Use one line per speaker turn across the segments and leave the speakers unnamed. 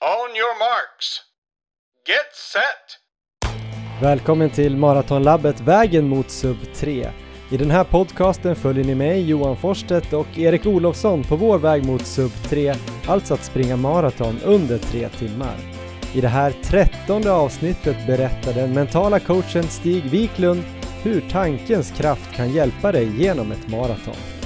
On your marks. Get set!
Välkommen till Maratonlabbet Vägen mot Sub 3. I den här podcasten följer ni mig, Johan Forsstedt och Erik Olofsson på vår väg mot Sub 3, alltså att springa maraton under tre timmar. I det här trettonde avsnittet berättar den mentala coachen Stig Wiklund hur tankens kraft kan hjälpa dig genom ett maraton.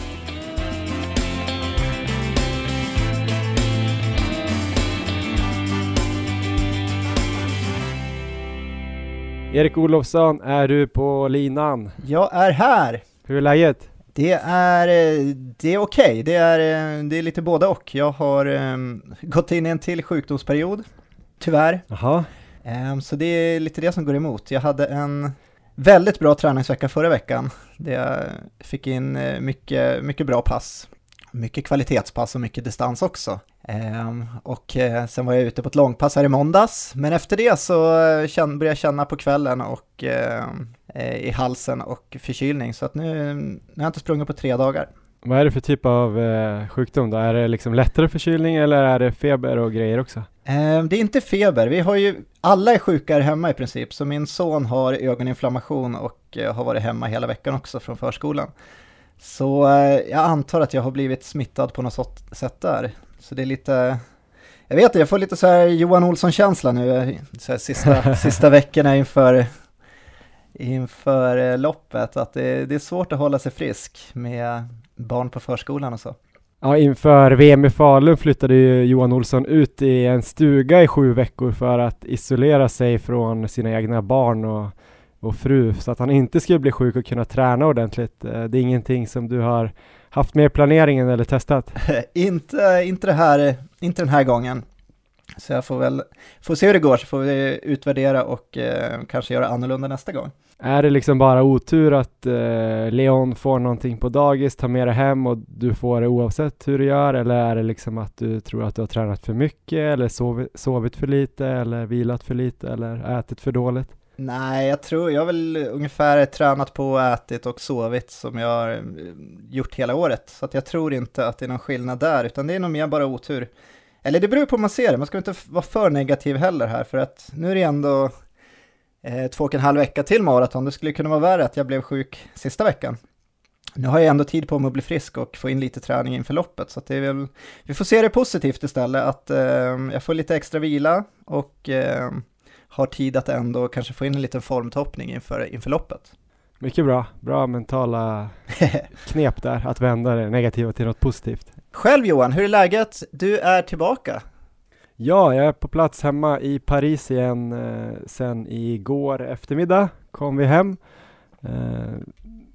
Erik Olofsson, är du på linan?
Jag är här!
Hur är läget?
Det är, eh, det är okej, det, är, eh, det är lite både och. Jag har um, gått in i en till sjukdomsperiod, tyvärr.
Jaha.
Um, så det är lite det som går emot. Jag hade en väldigt bra träningsvecka förra veckan. Där jag fick in mycket, mycket bra pass. Mycket kvalitetspass och mycket distans också. Um, och uh, sen var jag ute på ett långpass här i måndags, men efter det så uh, började jag känna på kvällen och uh, i halsen och förkylning, så att nu, nu har jag inte sprungit på tre dagar.
Vad är det för typ av sjukdom då? Är det liksom lättare förkylning eller är det feber och grejer också?
Ehm, det är inte feber, vi har ju, alla är sjuka här hemma i princip, så min son har ögoninflammation och har varit hemma hela veckan också från förskolan. Så jag antar att jag har blivit smittad på något sätt där. Så det är lite, jag vet inte, jag får lite så här Johan Olsson-känsla nu, så här sista, sista veckorna inför, inför eh, loppet, att det, det är svårt att hålla sig frisk med barn på förskolan och så.
Ja, inför VM i Falun flyttade ju Johan Olsson ut i en stuga i sju veckor för att isolera sig från sina egna barn och, och fru så att han inte skulle bli sjuk och kunna träna ordentligt. Eh, det är ingenting som du har haft med planeringen eller testat?
inte, inte, det här, inte den här gången. Så jag får väl får se hur det går så får vi utvärdera och eh, kanske göra annorlunda nästa gång.
Är det liksom bara otur att eh, Leon får någonting på dagis, tar med det hem och du får det oavsett hur du gör eller är det liksom att du tror att du har tränat för mycket eller sovit, sovit för lite eller vilat för lite eller ätit för dåligt?
Nej, jag tror, jag har väl ungefär tränat på, ätit och sovit som jag har eh, gjort hela året. Så att jag tror inte att det är någon skillnad där, utan det är nog mer bara otur. Eller det beror på hur man ser det, man ska inte vara för negativ heller här, för att nu är det ändå eh, två och en halv vecka till maraton. Det skulle kunna vara värre att jag blev sjuk sista veckan. Nu har jag ändå tid på mig att bli frisk och få in lite träning inför loppet, så att det är väl, vi får se det positivt istället, att eh, jag får lite extra vila och eh, har tid att ändå kanske få in en liten formtoppning inför, inför loppet.
Mycket bra, bra mentala knep där, att vända det negativa till något positivt.
Själv Johan, hur är läget? Du är tillbaka.
Ja, jag är på plats hemma i Paris igen eh, sen igår eftermiddag kom vi hem. Eh,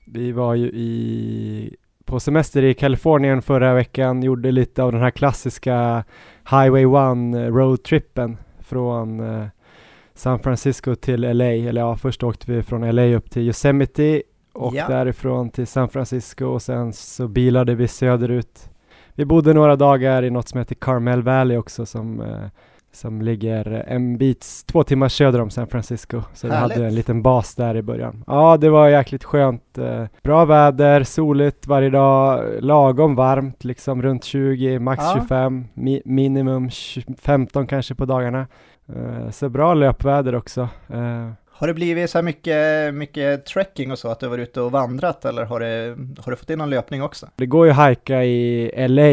vi var ju i, på semester i Kalifornien förra veckan, gjorde lite av den här klassiska Highway 1 roadtrippen från eh, San Francisco till LA, eller ja, först åkte vi från LA upp till Yosemite och ja. därifrån till San Francisco och sen så bilade vi söderut. Vi bodde några dagar i något som heter Carmel Valley också som, eh, som ligger en bit, två timmar söder om San Francisco. Så Härligt. vi hade en liten bas där i början. Ja, det var jäkligt skönt. Eh, bra väder, soligt varje dag, lagom varmt, liksom runt 20, max ja. 25, mi minimum 15 kanske på dagarna. Uh, så bra löpväder också. Uh,
har det blivit så här mycket, mycket trekking och så, att du varit ute och vandrat eller har, det, har du fått in någon löpning också?
Det går ju att hajka i LA,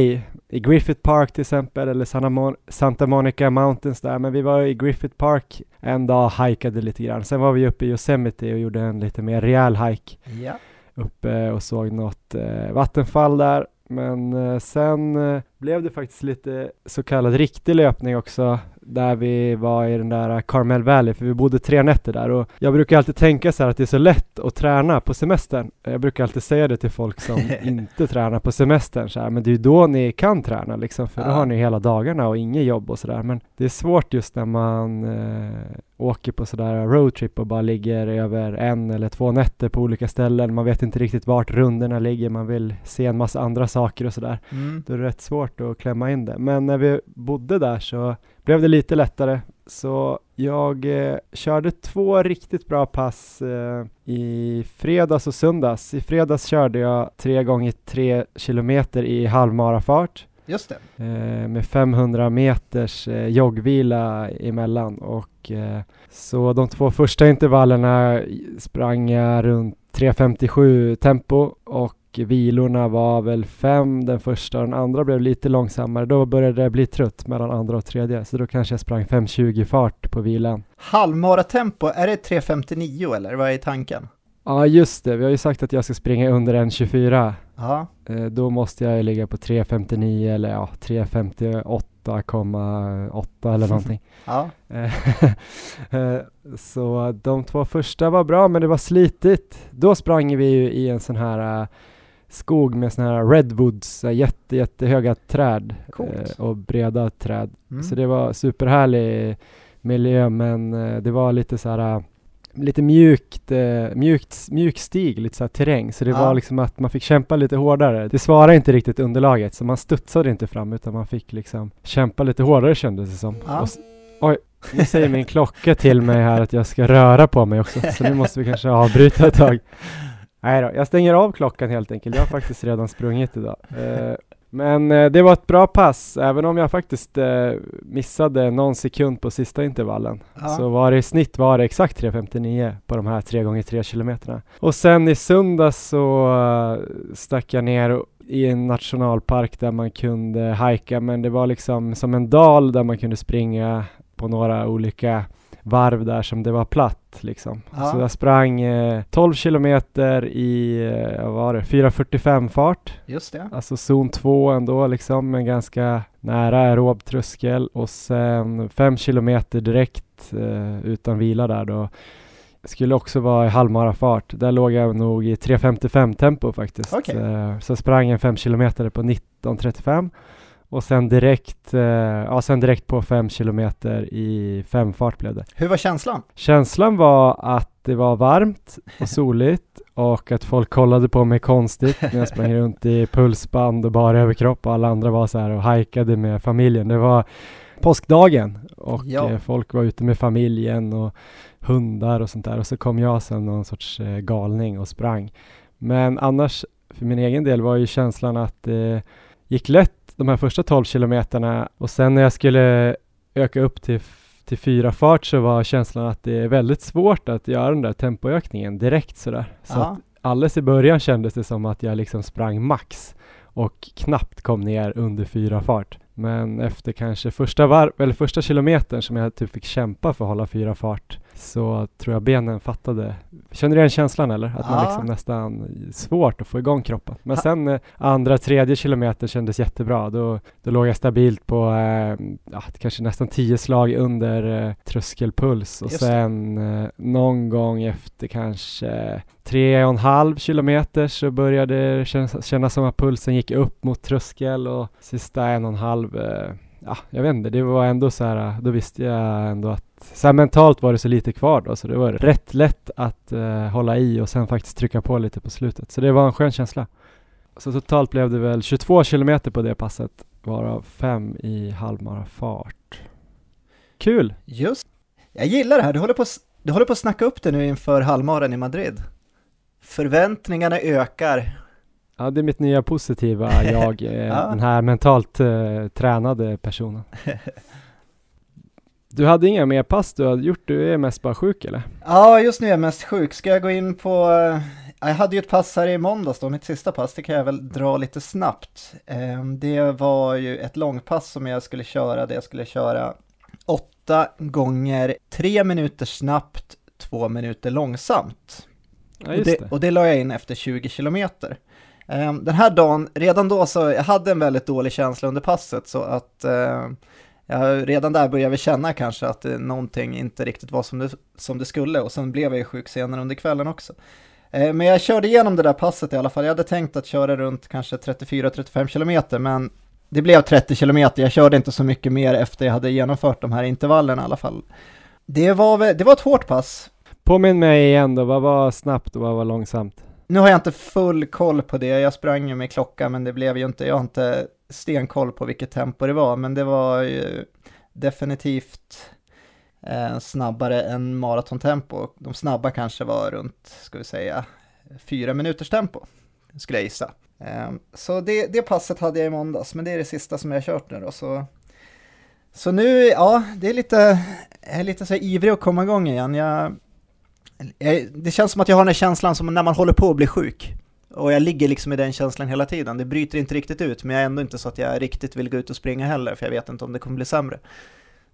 i Griffith Park till exempel, eller Santa, Mon Santa Monica Mountains där, men vi var i Griffith Park en dag och hajkade lite grann. Sen var vi uppe i Yosemite och gjorde en lite mer rejäl hike. Ja. Uppe och såg något eh, vattenfall där men eh, sen eh, blev det faktiskt lite så kallad riktig löpning också där vi var i den där Carmel Valley, för vi bodde tre nätter där och jag brukar alltid tänka så här att det är så lätt att träna på semestern. Jag brukar alltid säga det till folk som inte tränar på semestern så här, men det är ju då ni kan träna liksom, för ja. då har ni hela dagarna och inget jobb och sådär. Men det är svårt just när man eh, åker på sådär roadtrip och bara ligger över en eller två nätter på olika ställen. Man vet inte riktigt vart rundorna ligger, man vill se en massa andra saker och sådär. Mm. Då är det rätt svårt att klämma in det. Men när vi bodde där så blev det lite lättare. Så jag eh, körde två riktigt bra pass eh, i fredags och söndags. I fredags körde jag tre gånger tre kilometer i halvmarafart
Just det.
eh, med 500 meters eh, joggvila emellan och eh, så de två första intervallerna sprang jag runt 3.57 tempo och vilorna var väl fem den första och den andra blev lite långsammare. Då började det bli trött mellan andra och tredje så då kanske jag sprang 5.20 fart på vilan.
Halvmaratempo, är det 3.59 eller vad är tanken?
Ja just det, vi har ju sagt att jag ska springa under 1.24.
Ja,
Eh, då måste jag ligga på 3.59 eller ja 3.58,8 eller någonting.
ja,
Eh, eh, så de två första var bra men det var slitigt. Då sprang vi ju i en sån här skog med såna här redwoods, jätte, jättehöga träd
Coolt.
och breda träd.
mm.
Så det var superhärlig miljö men det var lite så här lite mjukt, eh, mjukt, mjuk stig, lite så här terräng. Så det
Ja.
var liksom att man fick kämpa lite hårdare. Det svarade inte riktigt underlaget så man studsade inte fram utan man fick liksom kämpa lite hårdare kändes det som.
Ja.
Och oj, nu säger min klocka till mig här att jag ska röra på mig också så nu måste vi kanske avbryta ett tag. Nej då, jag stänger av klockan helt enkelt. Jag har faktiskt redan sprungit idag. Eh, men eh, det var ett bra pass, även om jag faktiskt eh, missade någon sekund på sista intervallen.
Ja.
Så var det i snitt var det exakt 3.59 på de här 3 gånger 3 kilometerna. Och sen i söndags så eh, stack jag ner i en nationalpark där man kunde hajka men det var liksom som en dal där man kunde springa på några olika varv där som det var platt liksom.
Ja.
Så jag sprang eh, 12 kilometer i, eh, vad var det, 4.45 fart.
Just det.
Alltså zon 2 ändå liksom, men ganska nära aerob tröskel och sen 5 kilometer direkt eh, utan vila där då. Skulle också vara i halvmarafart. Där låg jag nog i 3.55 tempo faktiskt.
Okej.
Eh, så sprang en 5 kilometer på 19.35 och sen direkt, eh, ja sen direkt på 5 kilometer i femfart blev det.
Hur var känslan?
Känslan var att det var varmt och soligt och att folk kollade på mig konstigt när jag sprang runt i pulsband och bara överkropp och alla andra var så här och hajkade med familjen. Det var påskdagen och
Ja.
eh, folk var ute med familjen och hundar och sånt där och så kom jag sen någon sorts eh, galning och sprang. Men annars för min egen del var ju känslan att det gick lätt de här första 12 kilometerna och sen när jag skulle öka upp till till fyra fart så var känslan att det är väldigt svårt att göra den där tempoökningen direkt sådär. Så att alldeles i början kändes det som att jag liksom sprang max och knappt kom ner under fyra fart. Men efter kanske första varv, eller första kilometern som jag typ fick kämpa för att hålla fyra fart så tror jag benen fattade. Känner du igen känslan eller? Att man
Ja.
liksom nästan svårt att få igång kroppen. Men sen eh, andra, tredje kilometer kändes jättebra. Då, då låg jag stabilt på eh, ja, kanske nästan tio slag under eh, tröskelpuls och
Just
sen eh, någon gång efter kanske tre och en halv kilometer så började det kännas, kännas som att pulsen gick upp mot tröskel och sista en och en halv eh, Ja, jag vet inte, det var ändå så här, då visste jag ändå att så mentalt var det så lite kvar då, så det var rätt lätt att eh, hålla i och sen faktiskt trycka på lite på slutet. Så det var en skön känsla. Så totalt blev det väl 22 kilometer på det passet, varav fem i halvmarafart. Kul!
Just. Jag gillar det här, du håller på, att du håller på att snacka upp det nu inför halvmaran i Madrid. Förväntningarna ökar.
Ja, det är mitt nya positiva jag, eh,
Ja.
den här mentalt eh, tränade personen. Du hade inga mer pass du hade gjort, du är mest bara sjuk eller?
Ja, just nu är jag mest sjuk. Ska jag gå in på... eh, Jag hade ju ett pass här i måndags då, mitt sista pass, det kan jag väl dra lite snabbt. Eh, Det var ju ett långpass som jag skulle köra, där jag skulle köra åtta gånger tre minuter snabbt, två minuter långsamt.
Ja,
och, det,
det.
och det la jag in efter 20 kilometer. Ehm, Den här dagen, redan då så, jag hade en väldigt dålig känsla under passet så att eh, jag redan där började vi känna kanske att någonting inte riktigt var som det, som det skulle och sen blev jag ju sjuk senare under kvällen också. Eh, Men jag körde igenom det där passet i alla fall. Jag hade tänkt att köra runt kanske 34-35 kilometer men det blev 30 kilometer. Jag körde inte så mycket mer efter jag hade genomfört de här intervallerna i alla fall. Det var, det var ett hårt pass.
Påminn mig igen då, vad var snabbt och vad var långsamt?
Nu har jag inte full koll på det, jag sprang ju med klocka men det blev ju inte, jag har inte stenkoll på vilket tempo det var, men det var ju definitivt eh, snabbare än maratontempo. De snabba kanske var runt, ska vi säga, fyra minuters tempo, skulle jag gissa. Eh, så det, det passet hade jag i måndags, men det är det sista som jag har kört nu då. Så, så nu, ja, det är lite, jag är lite så ivrig att komma igång igen. Jag, jag, det känns som att jag har den här känslan som när man håller på att bli sjuk. Och jag ligger liksom i den känslan hela tiden. Det bryter inte riktigt ut, men jag är ändå inte så att jag riktigt vill gå ut och springa heller, för jag vet inte om det kommer bli sämre.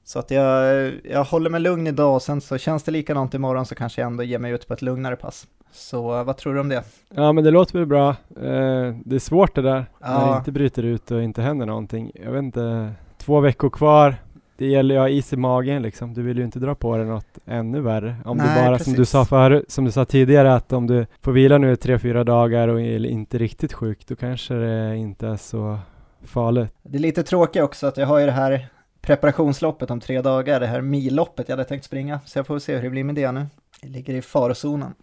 Så att jag, jag håller mig lugn idag och sen så känns det likadant imorgon så kanske jag ändå ger mig ut på ett lugnare pass. Så vad tror du om det?
Ja men det låter väl bra. Eh, det är svårt det där,
Ja.
när det inte bryter ut och inte händer någonting. Jag vet inte, två veckor kvar. Det gäller ju att ha is i magen liksom. Du vill ju inte dra på dig något ännu värre. Om
Nej,
du bara, som du
precis.
sa förut, som du sa tidigare, att om du får vila nu i tre, fyra dagar och är inte riktigt sjuk, då kanske det inte är så farligt.
Det är lite tråkigt också att jag har ju det här preparationsloppet om tre dagar, det här milloppet jag hade tänkt springa. Så jag får se hur det blir med det nu. Det ligger i farozonen.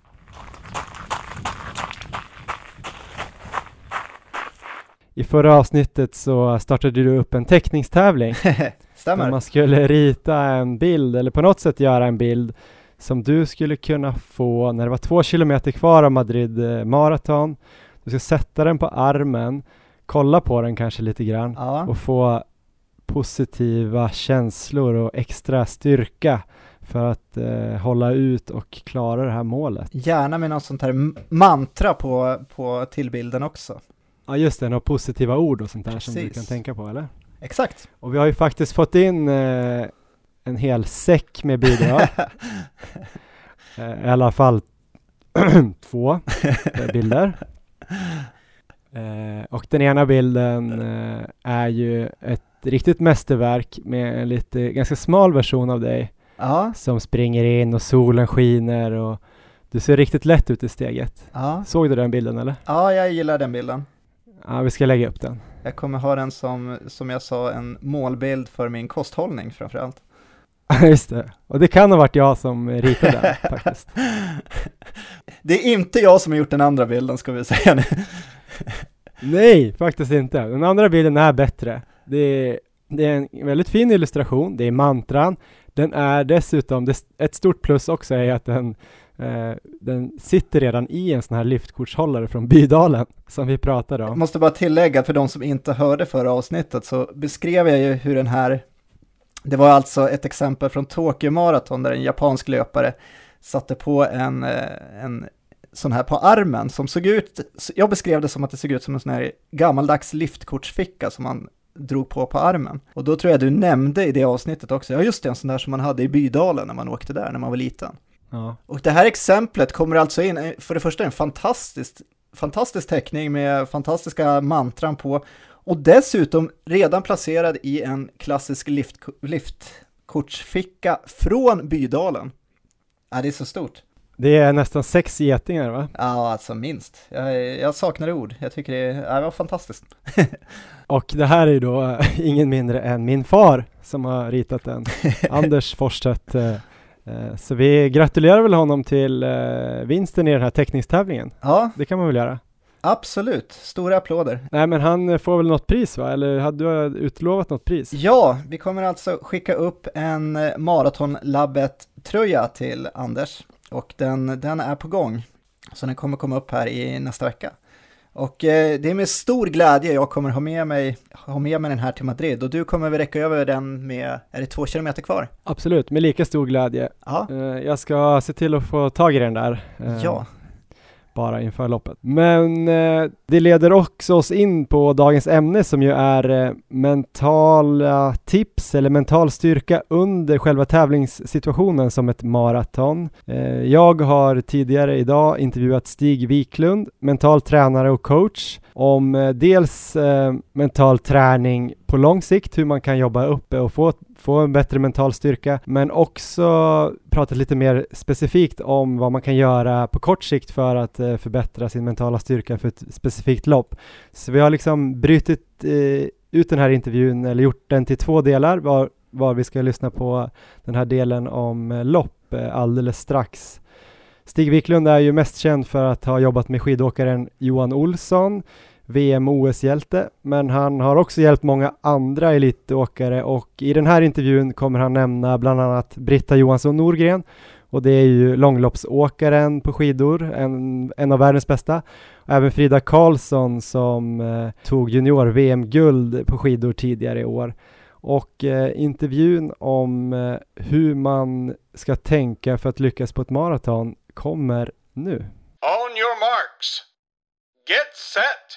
I förra avsnittet så startade du upp en teckningstävling
Stämmer?
man skulle rita en bild eller på något sätt göra en bild som du skulle kunna få när det var två kilometer kvar av Madrid eh, Marathon. Du ska sätta den på armen, kolla på den kanske lite grann
Ja,
och få positiva känslor och extra styrka för att eh, hålla ut och klara det här målet.
gärna med något sånt här mantra på, på tillbilden också.
Ja just det, några positiva ord och sånt där som du
Precis.
kan tänka på eller?
Exakt.
Och vi har ju faktiskt fått in eh, en hel säck med bidrag. Eh, I alla fall två eh, bilder. Eh, och den ena bilden eh, är ju ett riktigt mästerverk med en lite ganska smal version av dig
ja,
som springer in och solen skiner och du ser riktigt lätt ut i steget.
ja,
Såg du den bilden eller?
ja, jag gillar den bilden.
Ja, vi ska lägga upp den.
Jag kommer ha den som, som jag sa, en målbild för min kosthållning framförallt.
Just det. Och det kan ha varit jag som ritade den faktiskt.
Det är inte jag som har gjort den andra bilden ska vi säga nu.
Nej, faktiskt inte. Den andra bilden är bättre. Det är, det är en väldigt fin illustration, det är mantran. Den är dessutom, ett stort plus också är att den, eh, den sitter redan i en sån här liftkortshållare från Bydalen som vi pratade om.
Jag måste bara tillägga för de som inte hörde förra avsnittet så beskrev jag ju hur den här, det var alltså ett exempel från Tokyo Marathon där en japansk löpare satte på en, eh, en sån här på armen som såg ut, jag beskrev det som att det såg ut som en sån här gammaldags liftkortsficka som man drog på på armen. Och då tror jag du nämnde i det avsnittet också, ja just det, en sån där som man hade i Bydalen när man åkte där när man var liten.
Ja.
Och det här exemplet kommer alltså in, eh, för det första en fantastisk, fantastisk teckning med fantastiska mantran på och dessutom redan placerad i en klassisk lift, liftkortsficka från Bydalen. Ja, det är så stort.
Det är nästan sex getingar va?
Ja, alltså minst. Jag, jag saknar ord. Jag tycker det, ja, det var fantastiskt.
Och det här är ju då eh, ingen mindre än min far som har ritat den, Anders Forsstedt. eh, Så vi gratulerar väl honom till eh, vinsten i den här teckningstävlingen.
Ja,
Det kan man väl göra?
absolut. Stora applåder.
Nej men han eh, får väl något pris va? Eller hade du utlovat något pris?
Ja, vi kommer alltså skicka upp en eh, Maratonlabbet-tröja till Anders och den, den är på gång. Så den kommer komma upp här i nästa vecka. Och eh, det är med stor glädje jag kommer ha med, mig, ha med mig den här till Madrid och du kommer väl räcka över den med, är det två kilometer kvar?
Absolut, med lika stor glädje.
Ja,
Eh, jag ska se till att få tag i den där. eh,
ja.
Bara inför loppet. Men eh, det leder också oss in på dagens ämne som ju är eh, mentala tips eller mental styrka under själva tävlingssituationen som ett maraton. Eh, jag har tidigare idag intervjuat Stig Wiklund, mental tränare och coach, om eh, dels eh, mental träning på lång sikt, hur man kan jobba uppe och få, få en bättre mental styrka, men också pratat lite mer specifikt om vad man kan göra på kort sikt för att eh, förbättra sin mentala styrka för ett specifikt lopp. Så vi har liksom brutit eh, ut den här intervjun, eller gjort den till två delar, var, var vi ska lyssna på den här delen om eh, lopp eh, alldeles strax. Stig Wiklund är ju mest känd för att ha jobbat med skidåkaren Johan Olsson, VM och OS-hjälte, men han har också hjälpt många andra elitåkare och i den här intervjun kommer han nämna bland annat Britta Johansson Norgren och det är ju långloppsåkaren på skidor, en, en av världens bästa. Även Frida Karlsson som eh, tog junior-VM-guld på skidor tidigare i år. Och eh, intervjun om eh, hur man ska tänka för att lyckas på ett maraton kommer nu.
On your marks. Get set!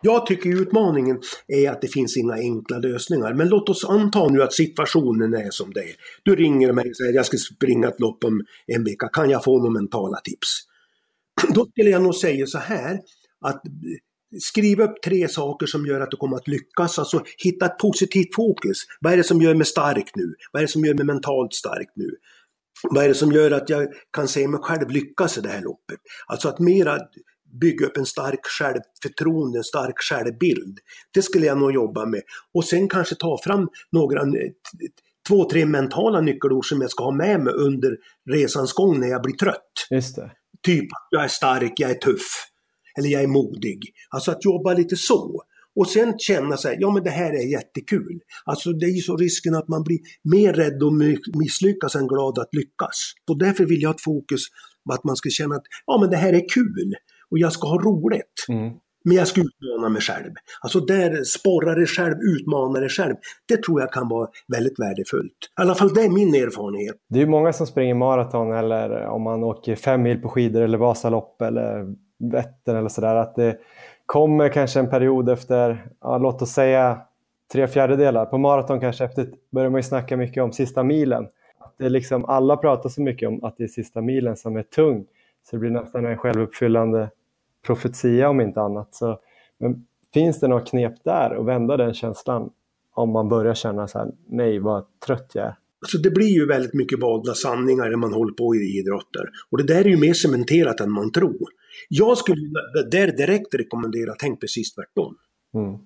Jag tycker utmaningen är att det finns inga enkla lösningar. Men låt oss anta nu att situationen är som det är. Du ringer mig och säger jag ska springa ett lopp om en vecka. Kan jag få några mentala tips? Då skulle jag nog säga så här att skriv upp tre saker som gör att du kommer att lyckas. Alltså hitta ett positivt fokus. Vad är det som gör mig stark nu? Vad är det som gör mig mentalt stark nu? Vad är det som gör att jag kan se mig själv lyckas i det här loppet? Alltså att mera bygga upp en stark självförtroende, en stark självbild. Det skulle jag nog jobba med. Och sen kanske ta fram några, två, tre mentala nyckelord som jag ska ha med mig under resans gång när jag blir trött.
Just det.
Typ, jag är stark, jag är tuff. Eller jag är modig. Alltså att jobba lite så. Och sen känna sig, ja men det här är jättekul. Alltså det är ju så risken att man blir mer rädd att misslyckas än glad att lyckas. Och därför vill jag ha ett fokus på att man ska känna att, ja men det här är kul och jag ska ha roligt. Mm. Men jag ska utmana mig själv. Alltså där sporra dig själv, utmana dig själv. Det tror jag kan vara väldigt värdefullt. I alla fall det är min erfarenhet.
Det är ju många som springer maraton eller om man åker fem mil på skidor eller Vasalopp eller Vättern eller sådär. Att det kommer kanske en period efter, ja, låt oss säga tre fjärdedelar. På maraton kanske efter börjar man ju snacka mycket om sista milen. Att det liksom, alla pratar så mycket om att det är sista milen som är tung. Så det blir nästan en självuppfyllande profetia om inte annat. Så, men finns det något knep där att vända den känslan om man börjar känna så här, nej vad trött jag är?
Alltså det blir ju väldigt mycket valda sanningar när man håller på i idrotter. Och det där är ju mer cementerat än man tror. Jag skulle där direkt rekommendera, tänk precis tvärtom. Mm.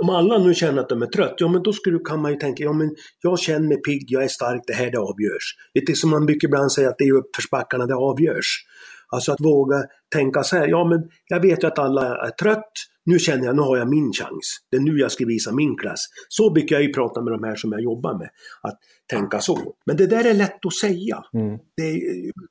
Om alla nu känner att de är trött, ja men då skulle, kan man ju tänka, ja men jag känner mig pigg, jag är stark, det här det avgörs. Lite som man mycket ibland säger att det är uppförsbackarna det avgörs. Alltså att våga tänka så här, ja men jag vet ju att alla är trött, nu känner jag, nu har jag min chans. Det är nu jag ska visa min klass. Så brukar jag ju prata med de här som jag jobbar med, att tänka så. Men det där är lätt att säga. Mm. Det,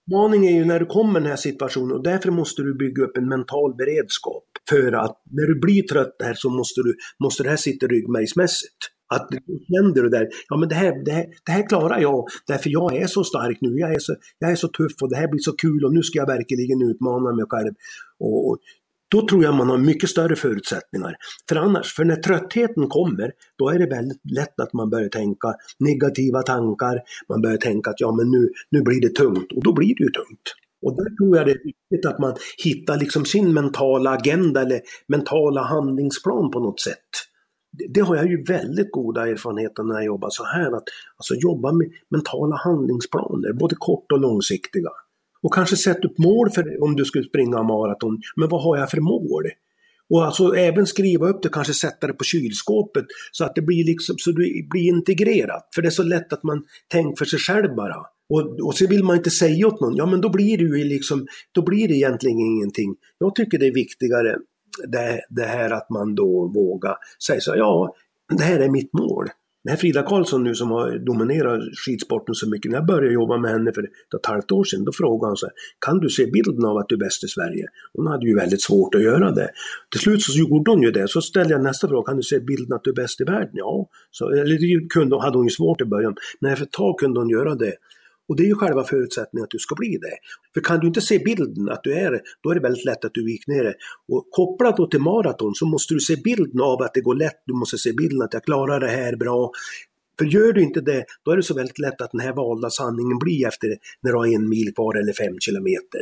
utmaningen är ju när du kommer i den här situationen och därför måste du bygga upp en mental beredskap. För att när du blir trött här så måste, du, måste det här sitta ryggmärgsmässigt. Att händer det där, ja men det här, det, här, det här klarar jag därför jag är så stark nu, jag är så, jag är så tuff och det här blir så kul och nu ska jag verkligen utmana mig själv. Och, och då tror jag man har mycket större förutsättningar. För annars, för när tröttheten kommer, då är det väldigt lätt att man börjar tänka negativa tankar, man börjar tänka att ja men nu, nu blir det tungt och då blir det ju tungt. Och där tror jag det är viktigt att man hittar liksom sin mentala agenda eller mentala handlingsplan på något sätt det har jag ju väldigt goda erfarenheter när jag jobbar så här, att alltså jobba med mentala handlingsplaner, både kort och långsiktiga. Och kanske sätta upp mål för om du skulle springa maraton, men vad har jag för mål? Och alltså även skriva upp det, kanske sätta det på kylskåpet så att det blir liksom, så det blir integrerat. För det är så lätt att man tänker för sig själv bara. Och, och så vill man inte säga åt någon, ja men då blir det ju liksom, då blir det egentligen ingenting. Jag tycker det är viktigare det, det här att man då vågar säga så ja, det här är mitt mål. Den här Frida Karlsson nu som har dominerat skidsporten så mycket, när jag började jobba med henne för ett och ett halvt år sedan, då frågade han så här, kan du se bilden av att du är bäst i Sverige? Hon hade ju väldigt svårt att göra det. Till slut så gjorde hon ju det, så ställde jag nästa fråga, kan du se bilden att du är bäst i världen? Ja, så, eller det kunde, hade hon ju svårt i början, men efter ett tag kunde hon göra det. Och det är ju själva förutsättningen att du ska bli det. För kan du inte se bilden att du är det, då är det väldigt lätt att du gick ner det. Och kopplat då till maraton så måste du se bilden av att det går lätt, du måste se bilden att jag klarar det här bra. För gör du inte det, då är det så väldigt lätt att den här valda sanningen blir efter när du har en mil kvar eller fem kilometer.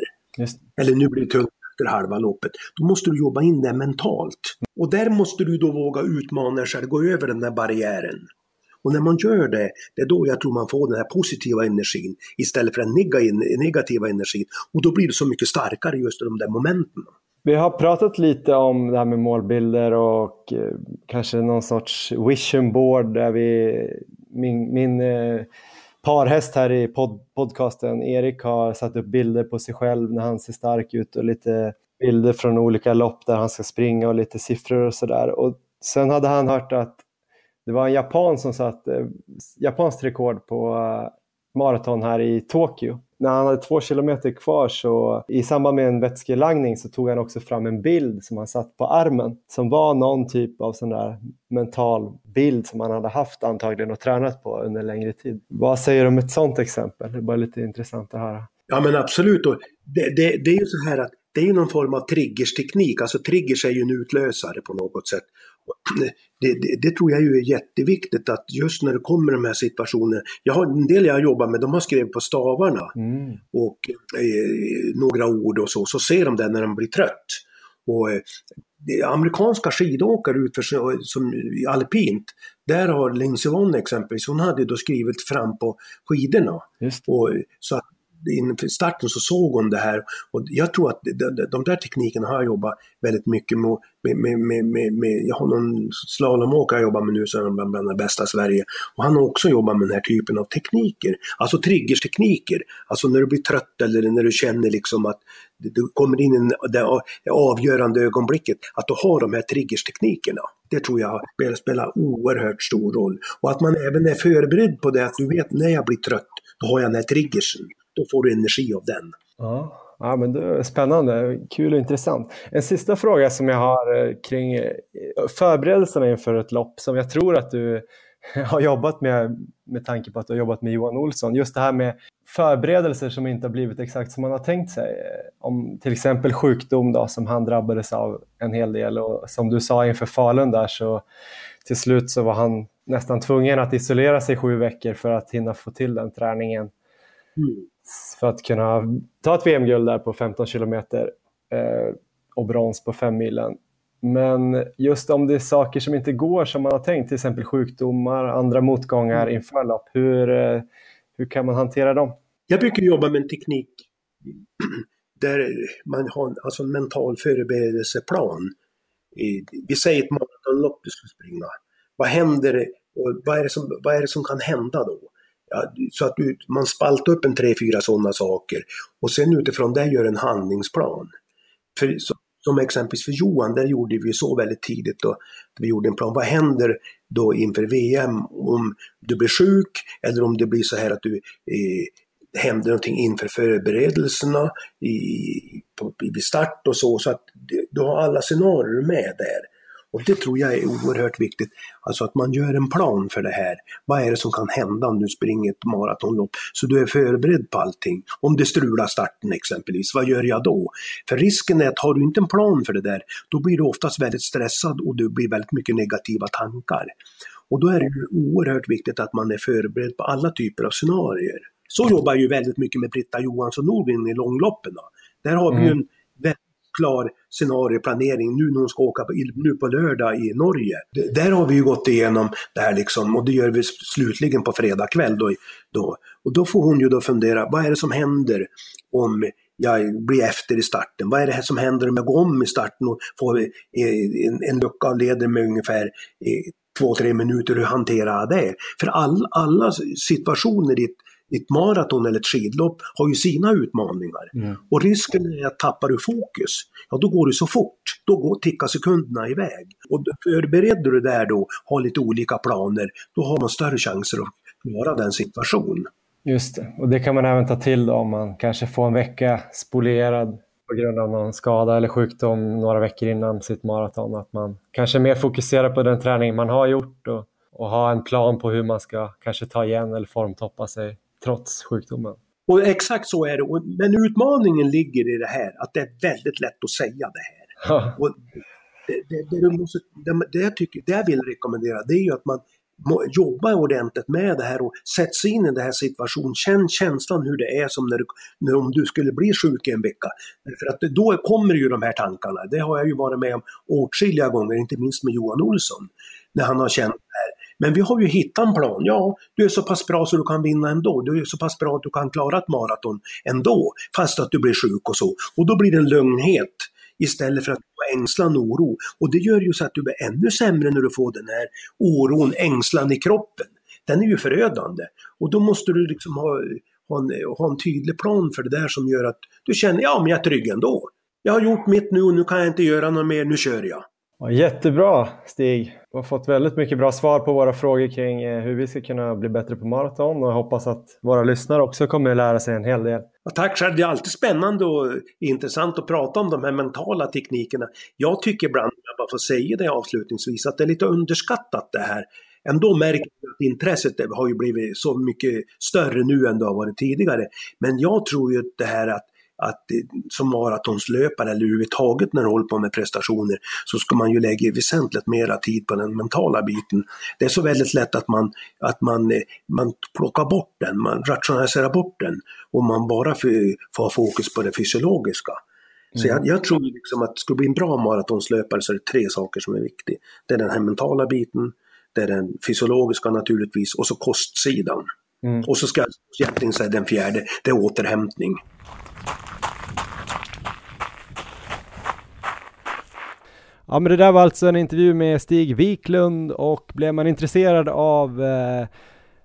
Eller nu blir det tungt efter halva loppet. Då måste du jobba in det mentalt. Och där måste du då våga utmana dig själv, gå över den där barriären. Och när man gör det, det är då jag tror man får den här positiva energin istället för den negativa energin. Och då blir det så mycket starkare just i de där momenten.
Vi har pratat lite om det här med målbilder och eh, kanske någon sorts vision board där vi, min, min eh, parhäst här i pod, podcasten, Erik, har satt upp bilder på sig själv när han ser stark ut och lite bilder från olika lopp där han ska springa och lite siffror och sådär. Och sen hade han hört att det var en japan som satte eh, japanskt rekord på eh, maraton här i Tokyo. När han hade två kilometer kvar så i samband med en vätskelagning så tog han också fram en bild som han satt på armen som var någon typ av sån där mental bild som han hade haft antagligen och tränat på under längre tid. Vad säger du om ett sånt exempel? Det är bara lite intressant att höra.
Ja men absolut. Och det, det, det är ju så här att det är någon form av triggersteknik, alltså triggers är ju en utlösare på något sätt. Det, det, det, tror jag ju är jätteviktigt att just när det kommer de här situationerna, jag har, en del jag jobbar med, de har skrivit på stavarna mm. och eh, några ord och så, så ser de det när de blir trött. Och, eh, amerikanska skidåkare utför som alpint, där har Lindsey Vonn exempelvis, hon hade då skrivit fram på skidorna. Och, så att inför starten så såg hon det här och jag tror att de, de där teknikerna har jag jobbat väldigt mycket med. med, med, med, med jag har någon slalomåkare jag jobbar med nu som är bland, bland de bästa i Sverige och han har också jobbat med den här typen av tekniker. Alltså triggerstekniker. Alltså när du blir trött eller när du känner liksom att du kommer in i det avgörande ögonblicket, att du har de här triggersteknikerna. Det tror jag spelar oerhört stor roll. Och att man även är förberedd på det, att du vet när jag blir trött, då har jag den här triggersen då får du energi av den.
Ja. Ja, men det är spännande, kul och intressant. En sista fråga som jag har eh, kring eh, förberedelserna inför ett lopp som jag tror att du har jobbat med med tanke på att du har jobbat med Johan Olsson. Just det här med förberedelser som inte har blivit exakt som man har tänkt sig. Om till exempel sjukdom då, som han drabbades av en hel del och som du sa inför Falun där så till slut så var han nästan tvungen att isolera sig sju veckor för att hinna få till den träningen. Mm för att kunna ta ett VM-guld där på 15 kilometer eh, och brons på 5 milen. Men just om det är saker som inte går som man har tänkt, till exempel sjukdomar, andra motgångar mm. inför lopp, hur, eh, hur kan man hantera dem?
Jag brukar jobba med en teknik där man har alltså en mental förberedelseplan. Vi säger ett maratonlopp du ska springa. Vad händer och vad är, det som, vad är det som kan hända då? Ja, så att du, man spaltar upp en tre, fyra sådana saker och sen utifrån det gör en handlingsplan. För, så, som exempelvis för Johan, där gjorde vi så väldigt tidigt då, vi gjorde en plan. Vad händer då inför VM om du blir sjuk eller om det blir så här att du eh, händer någonting inför förberedelserna i, på, vid start och så. Så att du har alla scenarier med där. Och det tror jag är oerhört viktigt. Alltså att man gör en plan för det här. Vad är det som kan hända om du springer ett maratonlopp? Så du är förberedd på allting. Om det strular starten exempelvis, vad gör jag då? För risken är att har du inte en plan för det där, då blir du oftast väldigt stressad och det blir väldigt mycket negativa tankar. Och då är det ju oerhört viktigt att man är förberedd på alla typer av scenarier. Så jobbar ju väldigt mycket med Britta Johansson Nordgren i långloppen. Där har vi ju mm. en klar scenarioplanering nu när hon ska åka på, nu på lördag i Norge. Där har vi ju gått igenom det här liksom och det gör vi slutligen på fredag kväll då, då. Och då får hon ju då fundera, vad är det som händer om jag blir efter i starten? Vad är det här som händer om jag går om i starten och får eh, en, en lucka och leder med ungefär eh, två, tre minuter, hur hanterar jag det? För all, alla situationer i ett ett maraton eller ett skidlopp har ju sina utmaningar. Mm. Och risken är att tappar du fokus, ja då går det så fort. Då går, tickar sekunderna iväg. Och förbereder du där då, har lite olika planer, då har man större chanser att klara den situationen.
Just det, och det kan man även ta till då om man kanske får en vecka spolierad på grund av någon skada eller sjukdom några veckor innan sitt maraton. Att man kanske mer fokuserar på den träning man har gjort och, och ha en plan på hur man ska kanske ta igen eller formtoppa sig trots sjukdomen.
Och exakt så är det. Men utmaningen ligger i det här att det är väldigt lätt att säga det här. och det, det, det, måste, det, det, jag tycker, det jag vill rekommendera det är ju att man jobbar ordentligt med det här och sätter sig in i den här situationen. Känn känslan hur det är som när, när om du skulle bli sjuk en vecka. För att då kommer ju de här tankarna. Det har jag ju varit med om åtskilliga gånger, inte minst med Johan Olsson. När han har känt det här. Men vi har ju hittat en plan. Ja, du är så pass bra så du kan vinna ändå. Du är så pass bra att du kan klara ett maraton ändå, fast att du blir sjuk och så. Och då blir det en lugnhet istället för att få ängslan och oro. Och det gör ju så att du blir ännu sämre när du får den här oron, ängslan i kroppen. Den är ju förödande. Och då måste du liksom ha, ha, en, ha en tydlig plan för det där som gör att du känner, ja men jag är trygg ändå. Jag har gjort mitt nu och nu kan jag inte göra något mer, nu kör jag.
Ja, jättebra Stig! Vi har fått väldigt mycket bra svar på våra frågor kring eh, hur vi ska kunna bli bättre på maraton och jag hoppas att våra lyssnare också kommer att lära sig en hel del.
Ja, tack själv! Det är alltid spännande och intressant att prata om de här mentala teknikerna. Jag tycker ibland, jag bara får säga det avslutningsvis, att det är lite underskattat det här. Ändå märker jag att intresset har ju blivit så mycket större nu än det har varit tidigare. Men jag tror ju det här att att som maratonslöpare eller överhuvudtaget när du håller på med prestationer så ska man ju lägga väsentligt mera tid på den mentala biten. Det är så väldigt lätt att man, att man, man plockar bort den, man rationaliserar bort den och man bara får fokus på det fysiologiska. Så jag, jag, tror liksom att ska du bli en bra maratonslöpare så är det tre saker som är viktiga. Det är den här mentala biten, det är den fysiologiska naturligtvis och så kostsidan. Mm. Och så ska jag egentligen säga den fjärde, det är återhämtning.
Ja men det där var alltså en intervju med Stig Wiklund och blev man intresserad av, eh,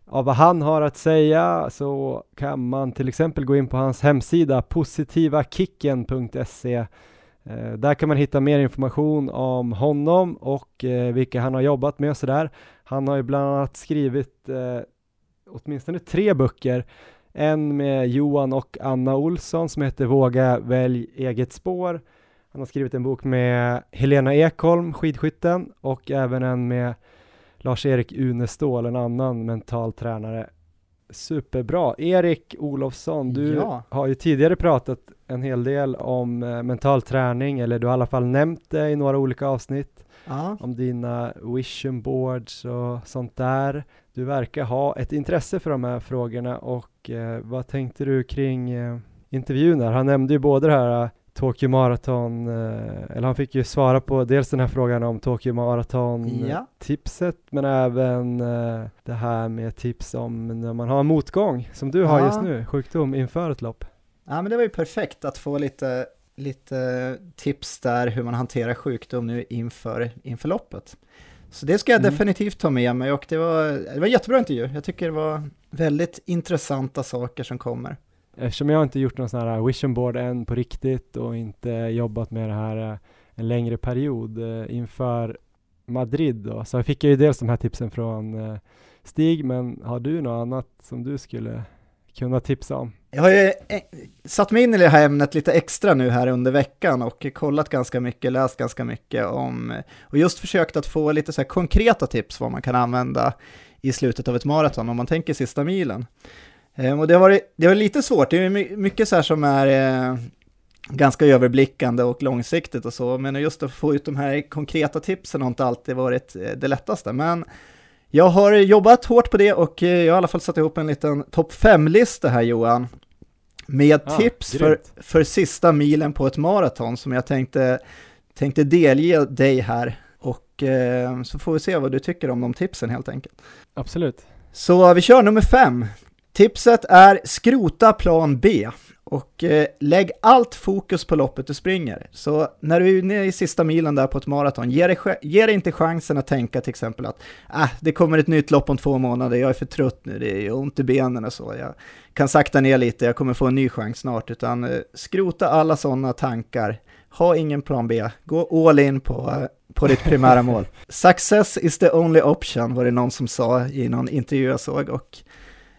av vad han har att säga så kan man till exempel gå in på hans hemsida positivakicken.se eh, Där kan man hitta mer information om honom och eh, vilka han har jobbat med och sådär. Han har ju bland annat skrivit eh, åtminstone tre böcker. En med Johan och Anna Olsson som heter Våga välj eget spår han har skrivit en bok med Helena Ekholm, skidskytten, och även en med Lars-Erik Unestål, en annan mental tränare. Superbra! Erik Olofsson, du ja. har ju tidigare pratat en hel del om eh, mental träning, eller du har i alla fall nämnt det i några olika avsnitt. Ja. Om dina vision boards och sånt där. Du verkar ha ett intresse för de här frågorna och eh, vad tänkte du kring eh, intervjun där? Han nämnde ju både det här Tokyo Marathon, eh, eller han fick ju svara på dels den här frågan om Tokyo Marathon-tipset, ja. men även eh, det här med tips om när man har en motgång, som du har just nu, sjukdom inför ett lopp.
Ja, men det var ju perfekt att få lite, lite tips där hur man hanterar sjukdom nu inför, inför loppet. Så det ska jag mm. definitivt ta med mig och det var, det var en jättebra intervju. Jag tycker det var väldigt intressanta saker som kommer.
Eftersom jag inte gjort någon sån här vision board än på riktigt och inte jobbat med det här eh, en längre period eh, inför Madrid då, så fick jag ju dels de här tipsen från eh, Stig, men har du något annat som du skulle kunna tipsa om?
Jag har ju satt mig in i det här ämnet lite extra nu här under veckan och kollat ganska mycket, läst ganska mycket om och just försökt att få lite så här konkreta tips vad man kan använda i slutet av ett maraton om man tänker sista milen. Ehm, och det har varit, det har varit lite svårt, det är mycket så här som är eh, ganska överblickande och långsiktigt och så, men just att få ut de här konkreta tipsen har inte alltid varit eh, det lättaste. Men jag har jobbat hårt på det och eh, jag har i alla fall satt ihop en liten topp 5-lista här Johan, med ah, tips för, för sista milen på ett maraton som jag tänkte, tänkte delge dig här. Och eh, så får vi se vad du tycker om de tipsen helt enkelt.
Absolut.
Så vi kör nummer fem. Tipset är skrota plan B och eh, lägg allt fokus på loppet du springer. Så när du är inne i sista milen där på ett maraton, ge dig, ge dig inte chansen att tänka till exempel att äh, det kommer ett nytt lopp om två månader, jag är för trött nu, det är ont i benen och så, jag kan sakta ner lite, jag kommer få en ny chans snart, utan eh, skrota alla sådana tankar. Ha ingen plan B, gå all in på, eh, på ditt primära mål. Success is the only option var det någon som sa i någon intervju jag såg och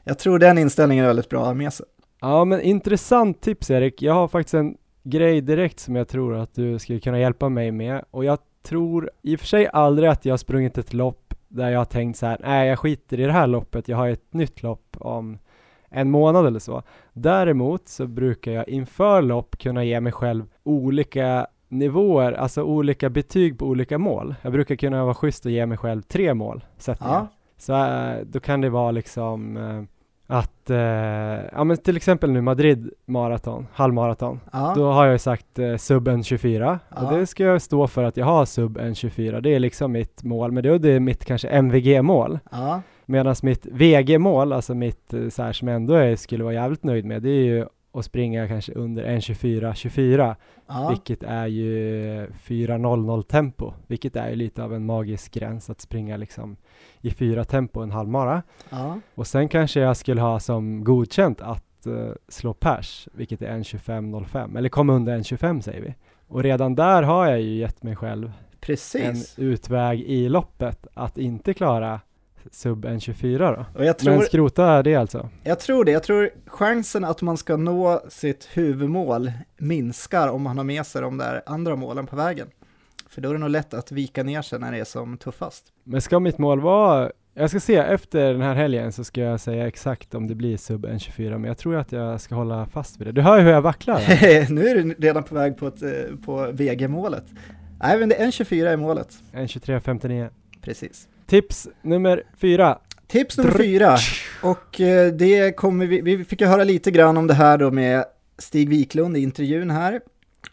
jag tror den inställningen är väldigt bra att ha med sig.
Ja, men intressant tips Erik. Jag har faktiskt en grej direkt som jag tror att du skulle kunna hjälpa mig med och jag tror i och för sig aldrig att jag har sprungit ett lopp där jag har tänkt så här, nej jag skiter i det här loppet, jag har ett nytt lopp om en månad eller så. Däremot så brukar jag inför lopp kunna ge mig själv olika nivåer, alltså olika betyg på olika mål. Jag brukar kunna vara schysst och ge mig själv tre mål, sätter ja. Så äh, då kan det vara liksom äh, att, eh, ja men till exempel nu Madrid maraton, halvmaraton, ja. då har jag ju sagt eh, sub 1.24 ja. och det ska jag stå för att jag har sub 1.24, det är liksom mitt mål, men det är mitt kanske MVG-mål. Ja. Medan mitt VG-mål, alltså mitt eh, så här som jag ändå är, skulle vara jävligt nöjd med, det är ju att springa kanske under 1.24, 24, ja. vilket är ju 4.00 tempo, vilket är ju lite av en magisk gräns att springa liksom i fyra tempo en halvmara. Ja. Och sen kanske jag skulle ha som godkänt att uh, slå pers, vilket är 1.25.05, eller komma under 1.25 säger vi. Och redan där har jag ju gett mig själv
Precis.
en utväg i loppet att inte klara sub 1.24 då.
Och jag tror,
Men skrota det alltså?
jag tror det. Jag tror chansen att man ska nå sitt huvudmål minskar om man har med sig de där andra målen på vägen. För då är det nog lätt att vika ner sig när det är som tuffast.
Men ska mitt mål vara jag ska se, efter den här helgen så ska jag säga exakt om det blir sub 1.24, men jag tror att jag ska hålla fast vid det. Du hör ju hur jag vacklar.
nu är du redan på väg på, ett, eh, på VG-målet. Nej, men det är 1.24 är målet.
1.23.59.
Precis.
Tips nummer fyra.
Tips nummer fyra, och eh, det kommer vi, vi fick ju höra lite grann om det här då med Stig Wiklund i intervjun här.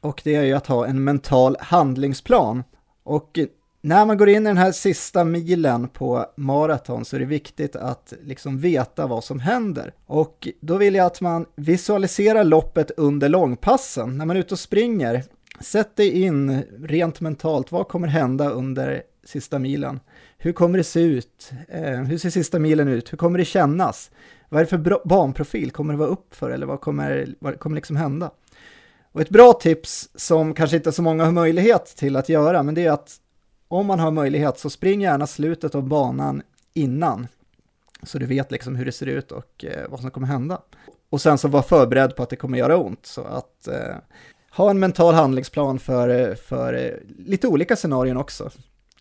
Och det är ju att ha en mental handlingsplan. Och när man går in i den här sista milen på maraton så är det viktigt att liksom veta vad som händer. Och då vill jag att man visualiserar loppet under långpassen. När man är ute och springer, sätt dig in rent mentalt, vad kommer hända under sista milen? Hur kommer det se ut? Eh, hur ser sista milen ut? Hur kommer det kännas? Vad är det för banprofil? Kommer det vara uppför eller vad kommer, vad kommer liksom hända? Och ett bra tips som kanske inte så många har möjlighet till att göra, men det är att om man har möjlighet så spring gärna slutet av banan innan. Så du vet liksom hur det ser ut och eh, vad som kommer hända. Och sen så var förberedd på att det kommer göra ont. Så att eh, ha en mental handlingsplan för, för eh, lite olika scenarion också.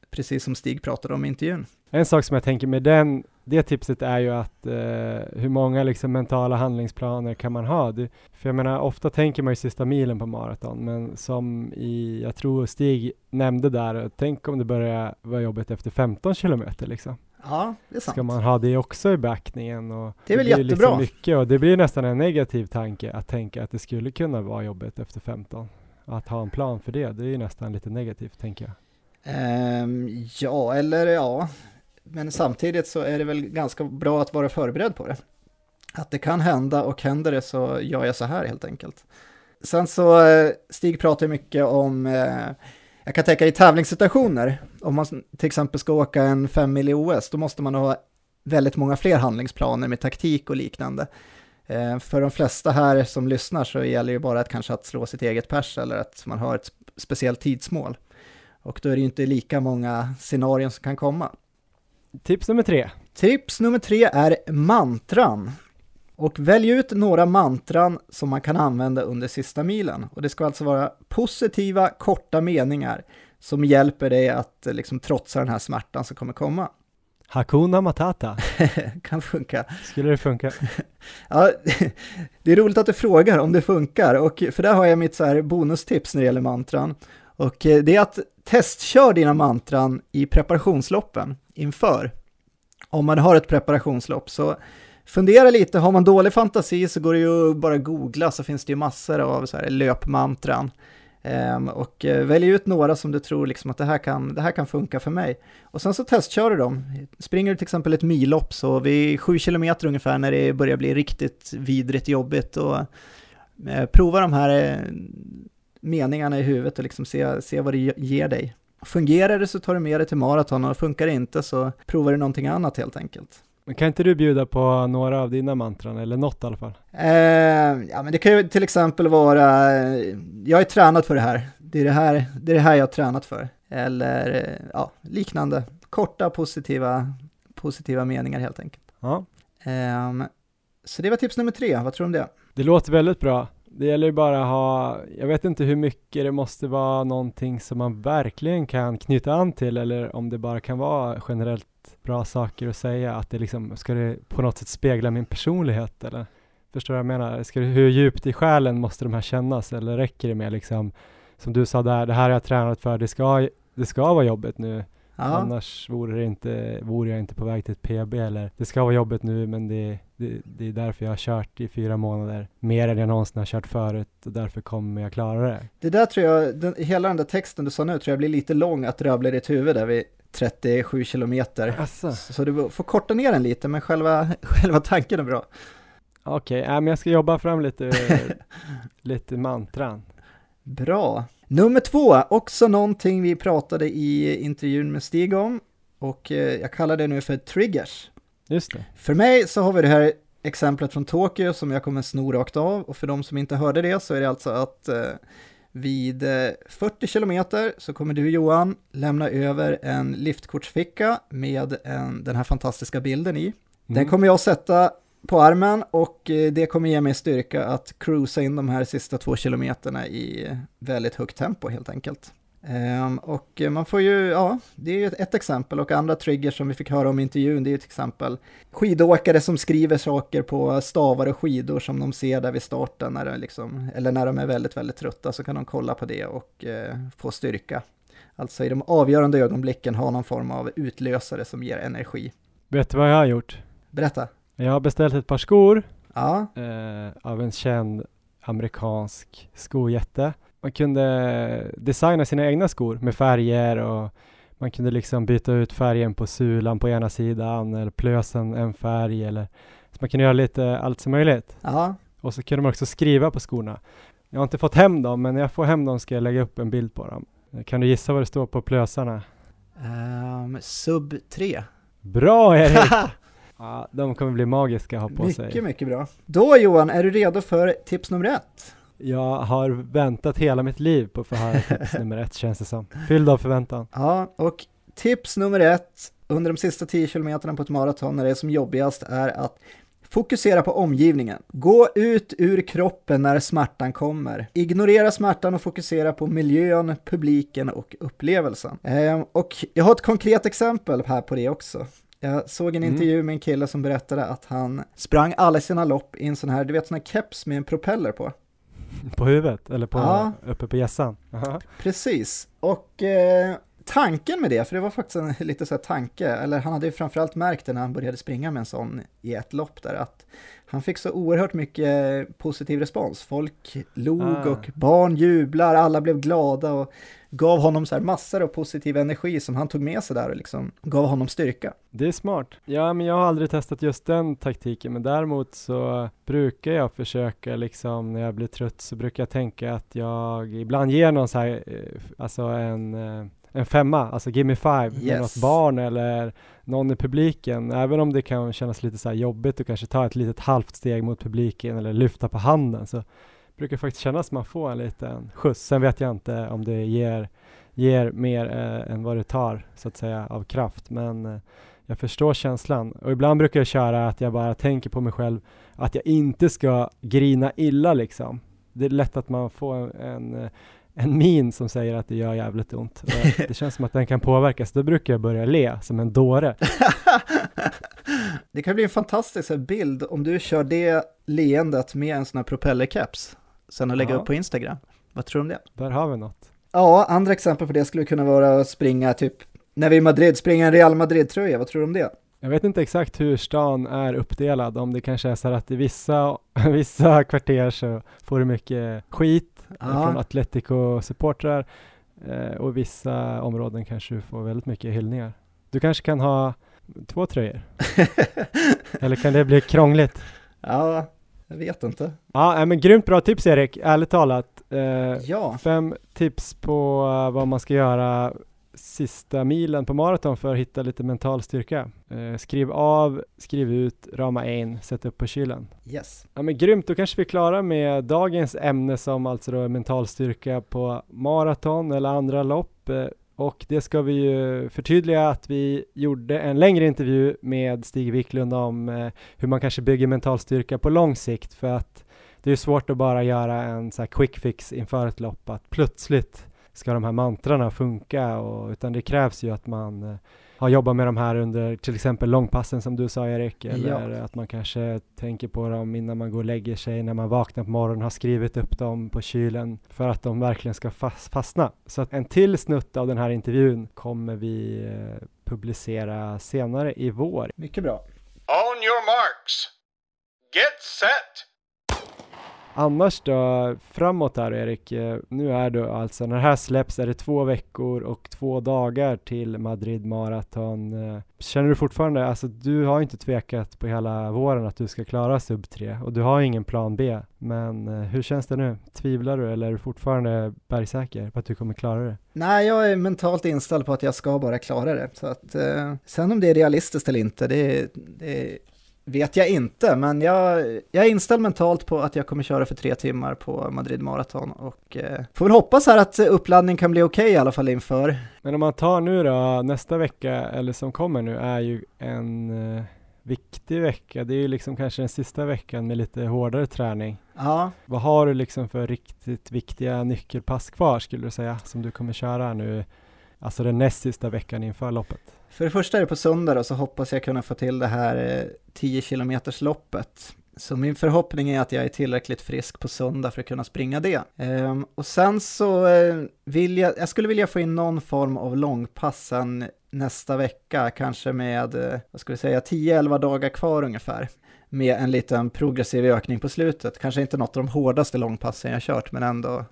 Precis som Stig pratade om i intervjun.
En sak som jag tänker med den, det tipset är ju att eh, hur många liksom mentala handlingsplaner kan man ha? Det, för jag menar, ofta tänker man ju sista milen på maraton, men som i, jag tror Stig nämnde där, tänk om det börjar vara jobbigt efter 15 kilometer liksom.
Ja, det är sant.
Ska man ha det också i beaktningen? Och
det är väl
det
jättebra.
Liksom mycket, och det blir nästan en negativ tanke att tänka att det skulle kunna vara jobbigt efter 15. Att ha en plan för det, det är ju nästan lite negativt tänker jag.
Um, ja, eller ja, men samtidigt så är det väl ganska bra att vara förberedd på det. Att det kan hända och händer det så gör jag så här helt enkelt. Sen så, eh, Stig pratar mycket om, eh, jag kan tänka i tävlingssituationer, om man till exempel ska åka en 5 mil i OS, då måste man ha väldigt många fler handlingsplaner med taktik och liknande. Eh, för de flesta här som lyssnar så gäller det bara att kanske att slå sitt eget pers eller att man har ett speciellt tidsmål. Och då är det ju inte lika många scenarion som kan komma.
Tips nummer tre.
Tips nummer tre är mantran. Och välj ut några mantran som man kan använda under sista milen. Och det ska alltså vara positiva, korta meningar som hjälper dig att liksom trotsa den här smärtan som kommer komma.
Hakuna Matata.
kan funka.
Skulle det funka?
ja, det är roligt att du frågar om det funkar. Och för där har jag mitt så här bonustips när det gäller mantran. Och eh, det är att testkör dina mantran i preparationsloppen inför. Om man har ett preparationslopp så fundera lite, har man dålig fantasi så går det ju att bara googla så finns det ju massor av så här löpmantran. Um, och uh, välj ut några som du tror liksom att det här, kan, det här kan funka för mig. Och sen så testkör du dem. Springer du till exempel ett millopp så vid 7 kilometer ungefär när det börjar bli riktigt vidrigt jobbigt och uh, prova de här uh, meningarna i huvudet och liksom se, se vad det ger dig. Fungerar det så tar du med det till maraton och funkar det inte så provar du någonting annat helt enkelt.
Men kan inte du bjuda på några av dina mantran, eller något i alla fall?
Eh, ja, men det kan ju till exempel vara, jag är tränat för det här, det är det här, det är det här jag har tränat för. Eller ja, liknande, korta positiva, positiva meningar helt enkelt.
Ja.
Eh, så det var tips nummer tre, vad tror du om det?
Det låter väldigt bra. Det gäller ju bara att ha, jag vet inte hur mycket det måste vara någonting som man verkligen kan knyta an till eller om det bara kan vara generellt bra saker att säga, att det liksom, ska det på något sätt spegla min personlighet eller? Förstår du vad jag menar? Ska det, hur djupt i själen måste de här kännas eller räcker det med liksom, som du sa där, det här har jag tränat för, det ska, det ska vara jobbigt nu, Ja. Annars vore, inte, vore jag inte på väg till ett PB eller det ska vara jobbigt nu men det, det, det, är därför jag har kört i fyra månader. Mer än jag någonsin har kört förut och därför kommer jag klara det.
Det där tror jag, den, hela den där texten du sa nu tror jag blir lite lång att rabbla i ditt huvud där vid 37 kilometer.
Asså.
Så du får korta ner den lite men själva, själva tanken är bra.
Okej, okay, äh, men jag ska jobba fram lite, lite mantran.
Bra. Nummer två, också någonting vi pratade i intervjun med Stig om och eh, jag kallar det nu för triggers.
Just det.
För mig så har vi det här exemplet från Tokyo som jag kommer sno rakt av och för de som inte hörde det så är det alltså att eh, Vid 40 kilometer så kommer du Johan lämna över en liftkortsficka med en, den här fantastiska bilden i. Den mm. kommer jag sätta på armen och det kommer ge mig styrka att cruisa in de här sista två kilometerna i väldigt högt tempo helt enkelt. Um, och man får ju, ja, det är ju ett exempel och andra triggers som vi fick höra om i intervjun, det är ju till exempel skidåkare som skriver saker på stavar och skidor som de ser där vid starten, när de liksom, eller när de är väldigt, väldigt trötta så kan de kolla på det och uh, få styrka. Alltså i de avgörande ögonblicken ha någon form av utlösare som ger energi.
Vet du vad jag har gjort?
Berätta.
Jag har beställt ett par skor
ja.
uh, av en känd amerikansk skojätte man kunde designa sina egna skor med färger och man kunde liksom byta ut färgen på sulan på ena sidan eller plösen en färg eller så man kunde göra lite allt som möjligt.
Ja.
Och så kunde man också skriva på skorna. Jag har inte fått hem dem, men när jag får hem dem ska jag lägga upp en bild på dem. Kan du gissa vad det står på plösarna?
Um, sub 3.
Bra Erik! ja, de kommer bli magiska att ha på
mycket,
sig.
Mycket, mycket bra. Då Johan, är du redo för tips nummer ett?
Jag har väntat hela mitt liv på att få höra tips nummer ett känns det som. Fylld av förväntan.
Ja, och tips nummer ett under de sista 10 kilometerna på ett maraton när det är som jobbigast är att Fokusera på omgivningen. Gå ut ur kroppen när smärtan kommer. Ignorera smärtan och fokusera på miljön, publiken och upplevelsen. Ehm, och jag har ett konkret exempel här på det också. Jag såg en mm. intervju med en kille som berättade att han sprang alla sina lopp i en sån här, du vet sån här keps med en propeller på.
På huvudet eller på, ja. uppe på gässan?
Precis, och eh, tanken med det, för det var faktiskt en lite så tanke, eller han hade ju framförallt märkt det när han började springa med en sån i ett lopp där, att han fick så oerhört mycket positiv respons. Folk log ah. och barn jublar, alla blev glada och gav honom så här massor av positiv energi som han tog med sig där och liksom gav honom styrka.
Det är smart. Ja, men jag har aldrig testat just den taktiken, men däremot så brukar jag försöka liksom när jag blir trött så brukar jag tänka att jag ibland ger någon så här, eh, alltså en eh, en femma, alltså give me five, yes. med något barn eller någon i publiken, även om det kan kännas lite så jobbigt och kanske ta ett litet halvt steg mot publiken eller lyfta på handen så brukar faktiskt kännas som man får en liten skjuts. Sen vet jag inte om det ger, ger mer eh, än vad det tar så att säga av kraft, men eh, jag förstår känslan och ibland brukar jag köra att jag bara tänker på mig själv att jag inte ska grina illa liksom. Det är lätt att man får en, en en min som säger att det gör jävligt ont. Det känns som att den kan påverkas. Då brukar jag börja le som en dåre.
det kan bli en fantastisk bild om du kör det leendet med en sån här propellercaps sen att lägga ja. upp på Instagram. Vad tror du om det?
Där har vi något.
Ja, andra exempel på det skulle kunna vara att springa typ när vi är i Madrid, springa en Real Madrid-tröja. Vad tror du om det?
Jag vet inte exakt hur stan är uppdelad, om det kanske är så att i vissa, vissa kvarter så får du mycket skit ja. från Atletico-supportrar eh, och vissa områden kanske du får väldigt mycket hyllningar. Du kanske kan ha två tröjor? Eller kan det bli krångligt?
Ja, jag vet inte.
Ja, men grymt bra tips Erik, ärligt talat. Eh,
ja.
Fem tips på uh, vad man ska göra sista milen på maraton för att hitta lite mental styrka. Eh, skriv av, skriv ut, rama in, sätt upp på kylen.
Yes.
Ja men grymt, då kanske vi är klara med dagens ämne som alltså då är mental styrka på maraton eller andra lopp. Eh, och det ska vi ju förtydliga att vi gjorde en längre intervju med Stig Wiklund om eh, hur man kanske bygger mental styrka på lång sikt för att det är svårt att bara göra en så quick fix inför ett lopp, att plötsligt ska de här mantrarna funka och, utan det krävs ju att man eh, har jobbat med de här under till exempel långpassen som du sa Erik, eller ja. att man kanske tänker på dem innan man går och lägger sig, när man vaknar på morgonen, har skrivit upp dem på kylen för att de verkligen ska fast, fastna. Så att en till snutt av den här intervjun kommer vi eh, publicera senare i vår.
Mycket bra.
On your marks. Get set!
Annars då, framåt här Erik, eh, nu är det alltså, när det här släpps är det två veckor och två dagar till Madrid Marathon. Eh. Känner du fortfarande, alltså du har inte tvekat på hela våren att du ska klara sub 3 och du har ingen plan B. Men eh, hur känns det nu? Tvivlar du eller är du fortfarande bergsäker på att du kommer klara det?
Nej, jag är mentalt inställd på att jag ska bara klara det. Så att, eh, sen om det är realistiskt eller inte, det, det vet jag inte, men jag, jag är inställd mentalt på att jag kommer köra för tre timmar på Madrid Marathon och eh, får väl hoppas här att uppladdning kan bli okej okay, i alla fall inför.
Men om man tar nu då, nästa vecka eller som kommer nu är ju en eh, viktig vecka. Det är ju liksom kanske den sista veckan med lite hårdare träning.
Ja.
Vad har du liksom för riktigt viktiga nyckelpass kvar skulle du säga som du kommer köra nu, alltså den näst sista veckan inför loppet?
För det första är det på söndag och så hoppas jag kunna få till det här eh, 10 km loppet. Så min förhoppning är att jag är tillräckligt frisk på söndag för att kunna springa det. Ehm, och sen så eh, vill jag, jag skulle vilja få in någon form av långpassen nästa vecka, kanske med, eh, vad ska vi säga, 10-11 dagar kvar ungefär. Med en liten progressiv ökning på slutet. Kanske inte något av de hårdaste långpassen jag kört, men ändå,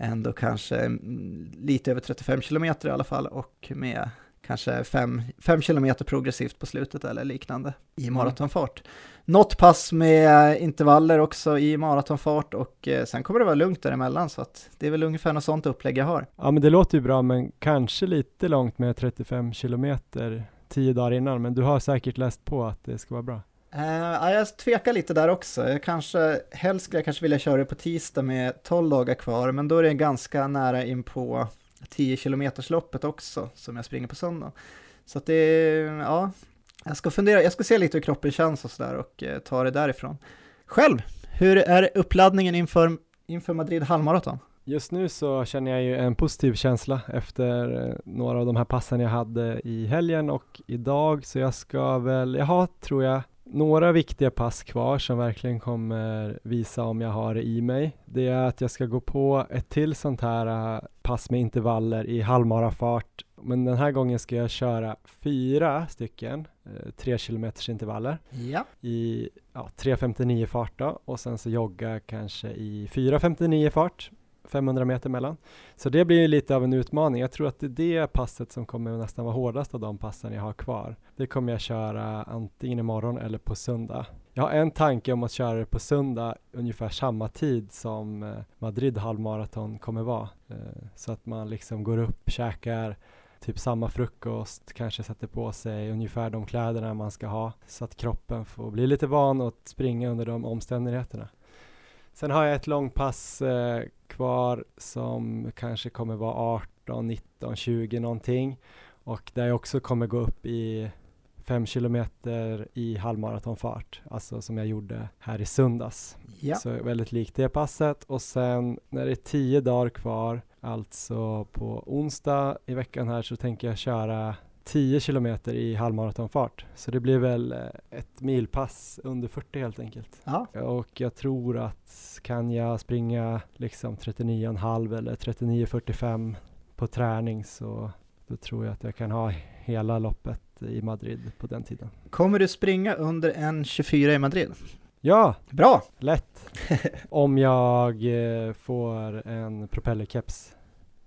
ändå kanske mm, lite över 35 km i alla fall och med kanske 5 km progressivt på slutet eller liknande i mm. maratonfart. Något pass med intervaller också i maratonfart och eh, sen kommer det vara lugnt däremellan så att det är väl ungefär något sånt upplägg jag har.
Ja men det låter ju bra men kanske lite långt med 35 kilometer tio dagar innan men du har säkert läst på att det ska vara bra.
Uh, jag tvekar lite där också. Jag kanske, helst skulle jag kanske vilja köra det på tisdag med 12 dagar kvar, men då är det ganska nära in på 10 kilometersloppet också som jag springer på söndag. Så att det, ja, jag ska fundera, jag ska se lite hur kroppen känns och sådär och eh, ta det därifrån. Själv, hur är uppladdningen inför, inför Madrid halvmaraton?
Just nu så känner jag ju en positiv känsla efter eh, några av de här passen jag hade i helgen och idag så jag ska väl, jag har tror jag några viktiga pass kvar som verkligen kommer visa om jag har det i mig. Det är att jag ska gå på ett till sånt här äh, pass med intervaller i halvmarafart. Men den här gången ska jag köra fyra stycken eh, tre kilometers intervaller
ja.
i ja, 3.59 fart då och sen så jogga kanske i 4.59 fart 500 meter mellan. Så det blir lite av en utmaning. Jag tror att det är det passet som kommer nästan vara hårdast av de passen jag har kvar. Det kommer jag köra antingen imorgon eller på söndag. Jag har en tanke om att köra det på söndag ungefär samma tid som eh, Madrid halvmaraton kommer vara. Eh, så att man liksom går upp, käkar typ samma frukost, kanske sätter på sig ungefär de kläderna man ska ha så att kroppen får bli lite van att springa under de omständigheterna. Sen har jag ett långpass eh, kvar som kanske kommer vara 18, 19, 20 någonting och där jag också kommer gå upp i 5 kilometer i halvmaratonfart, alltså som jag gjorde här i söndags.
Ja.
Så väldigt likt det passet och sen när det är 10 dagar kvar, alltså på onsdag i veckan här så tänker jag köra 10 kilometer i halvmaratonfart. Så det blir väl eh, ett milpass under 40 helt enkelt.
Ja.
Och jag tror att kan jag springa liksom 39,5 eller 39,45 på träning så då tror jag att jag kan ha hela loppet i Madrid på den tiden.
Kommer du springa under en 24 i Madrid?
Ja!
Bra!
Lätt! Om jag eh, får en propellerkeps.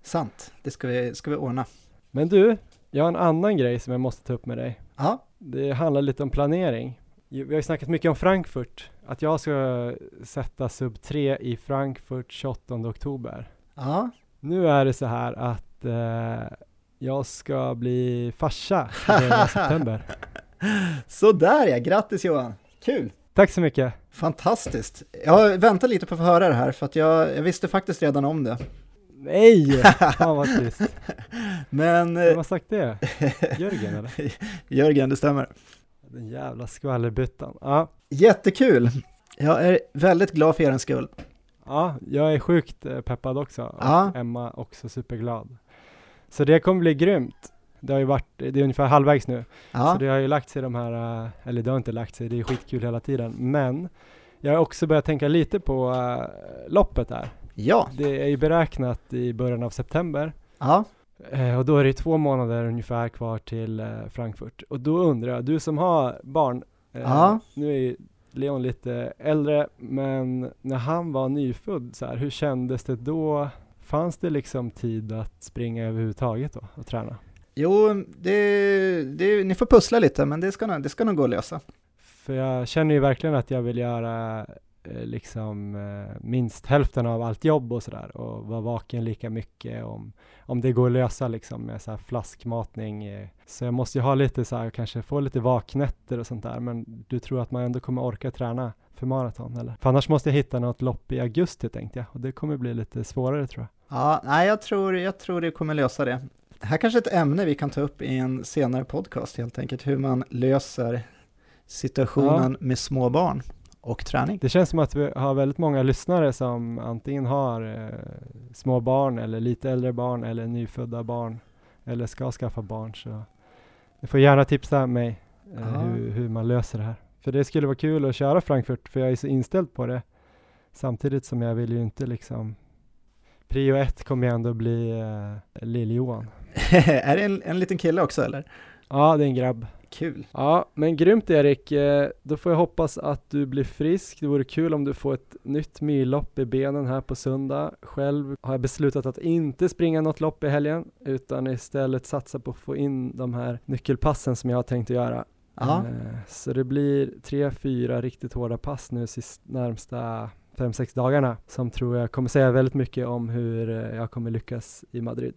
Sant, det ska vi, ska vi ordna.
Men du, jag har en annan grej som jag måste ta upp med dig.
Ja.
Det handlar lite om planering. Vi har ju snackat mycket om Frankfurt, att jag ska sätta sub 3 i Frankfurt 28 oktober.
Ja.
Nu är det så här att eh, jag ska bli farsa i september.
Sådär ja, grattis Johan! Kul!
Tack så mycket!
Fantastiskt! Jag väntar lite på att få höra det här för att jag, jag visste faktiskt redan om det.
Nej! Fan vad trist.
Men...
Vem har sagt det? Jörgen eller?
Jörgen, det stämmer.
Den jävla skvallerbyttan. Ja.
Jättekul! Jag är väldigt glad för er skull.
Ja, jag är sjukt eh, peppad också. Och
ja.
Emma också superglad. Så det kommer bli grymt. Det har ju varit, det är ungefär halvvägs nu.
Ja.
Så det har ju lagt sig de här, eh, eller det har inte lagt sig, det är skitkul hela tiden. Men jag har också börjat tänka lite på loppet där.
Ja.
Det är ju beräknat i början av september.
Ja.
Eh, och då är det två månader ungefär kvar till eh, Frankfurt. Och då undrar jag, du som har barn, eh,
ja.
nu är ju Leon lite äldre, men när han var nyfödd, så här, hur kändes det då? Fanns det liksom tid att springa överhuvudtaget då och träna?
Jo, det, det, ni får pussla lite, men det ska, det ska nog gå att lösa.
För jag känner ju verkligen att jag vill göra liksom eh, minst hälften av allt jobb och sådär och vara vaken lika mycket om, om det går att lösa liksom med så här flaskmatning. Eh. Så jag måste ju ha lite så här, kanske få lite vaknätter och sånt där, men du tror att man ändå kommer orka träna för maraton eller? För annars måste jag hitta något lopp i augusti tänkte jag och det kommer bli lite svårare tror jag.
Ja, nej jag tror, jag tror det kommer lösa det. Här kanske ett ämne vi kan ta upp i en senare podcast helt enkelt, hur man löser situationen ja. med små barn och träning.
Det känns som att vi har väldigt många lyssnare som antingen har eh, små barn eller lite äldre barn eller nyfödda barn eller ska skaffa barn. Så ni får gärna tipsa mig eh, hur, hur, man löser det här. För det skulle vara kul att köra Frankfurt för jag är så inställd på det. Samtidigt som jag vill ju inte liksom Prio ett kommer ju ändå bli eh, Lill-Johan.
är det en, en liten kille också eller?
Ja, det är en grabb.
Kul.
Ja, men grymt Erik. Eh, då får jag hoppas att du blir frisk. Det vore kul om du får ett nytt millopp i benen här på söndag. Själv har jag beslutat att inte springa något lopp i helgen, utan istället satsa på att få in de här nyckelpassen som jag har tänkt att göra. Aha. Eh, så det blir tre, fyra riktigt hårda pass nu sist närmsta fem, sex dagarna som tror jag kommer säga väldigt mycket om hur eh, jag kommer lyckas i Madrid.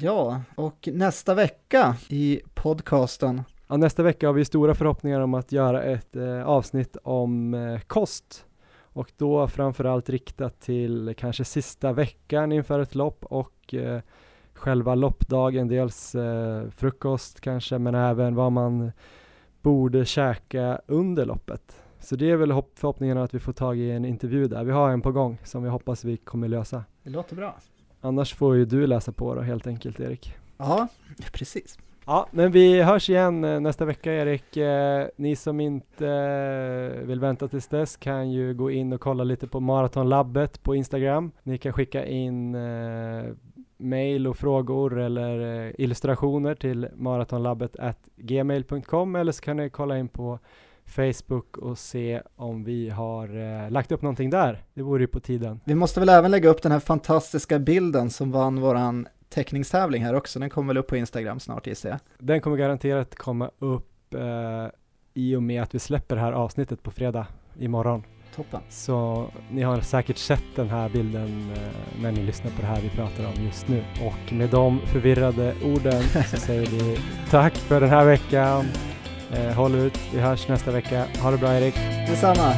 Ja, och nästa vecka i podcasten
Ja, nästa vecka har vi stora förhoppningar om att göra ett eh, avsnitt om eh, kost och då framförallt riktat till kanske sista veckan inför ett lopp och eh, själva loppdagen, dels eh, frukost kanske men även vad man borde käka under loppet. Så det är väl förhoppningen att vi får tag i en intervju där. Vi har en på gång som vi hoppas vi kommer lösa.
Det låter bra.
Annars får ju du läsa på då helt enkelt Erik.
Ja, precis.
Ja, men vi hörs igen eh, nästa vecka Erik. Eh, ni som inte eh, vill vänta tills dess kan ju gå in och kolla lite på Maratonlabbet på Instagram. Ni kan skicka in mail och frågor eller illustrationer till maratonlabbet gmail.com eller så kan ni kolla in på Facebook och se om vi har eh, lagt upp någonting där. Det vore ju på tiden.
Vi måste väl även lägga upp den här fantastiska bilden som vann våran teckningstävling här också. Den kommer väl upp på Instagram snart gissar jag.
Den kommer garanterat komma upp eh, i och med att vi släpper det här avsnittet på fredag imorgon.
Toppen.
Så ni har säkert sett den här bilden eh, när ni lyssnar på det här vi pratar om just nu. Och med de förvirrade orden så säger vi tack för den här veckan. Eh, håll ut, vi hörs nästa vecka. Ha det bra Erik.
Detsamma.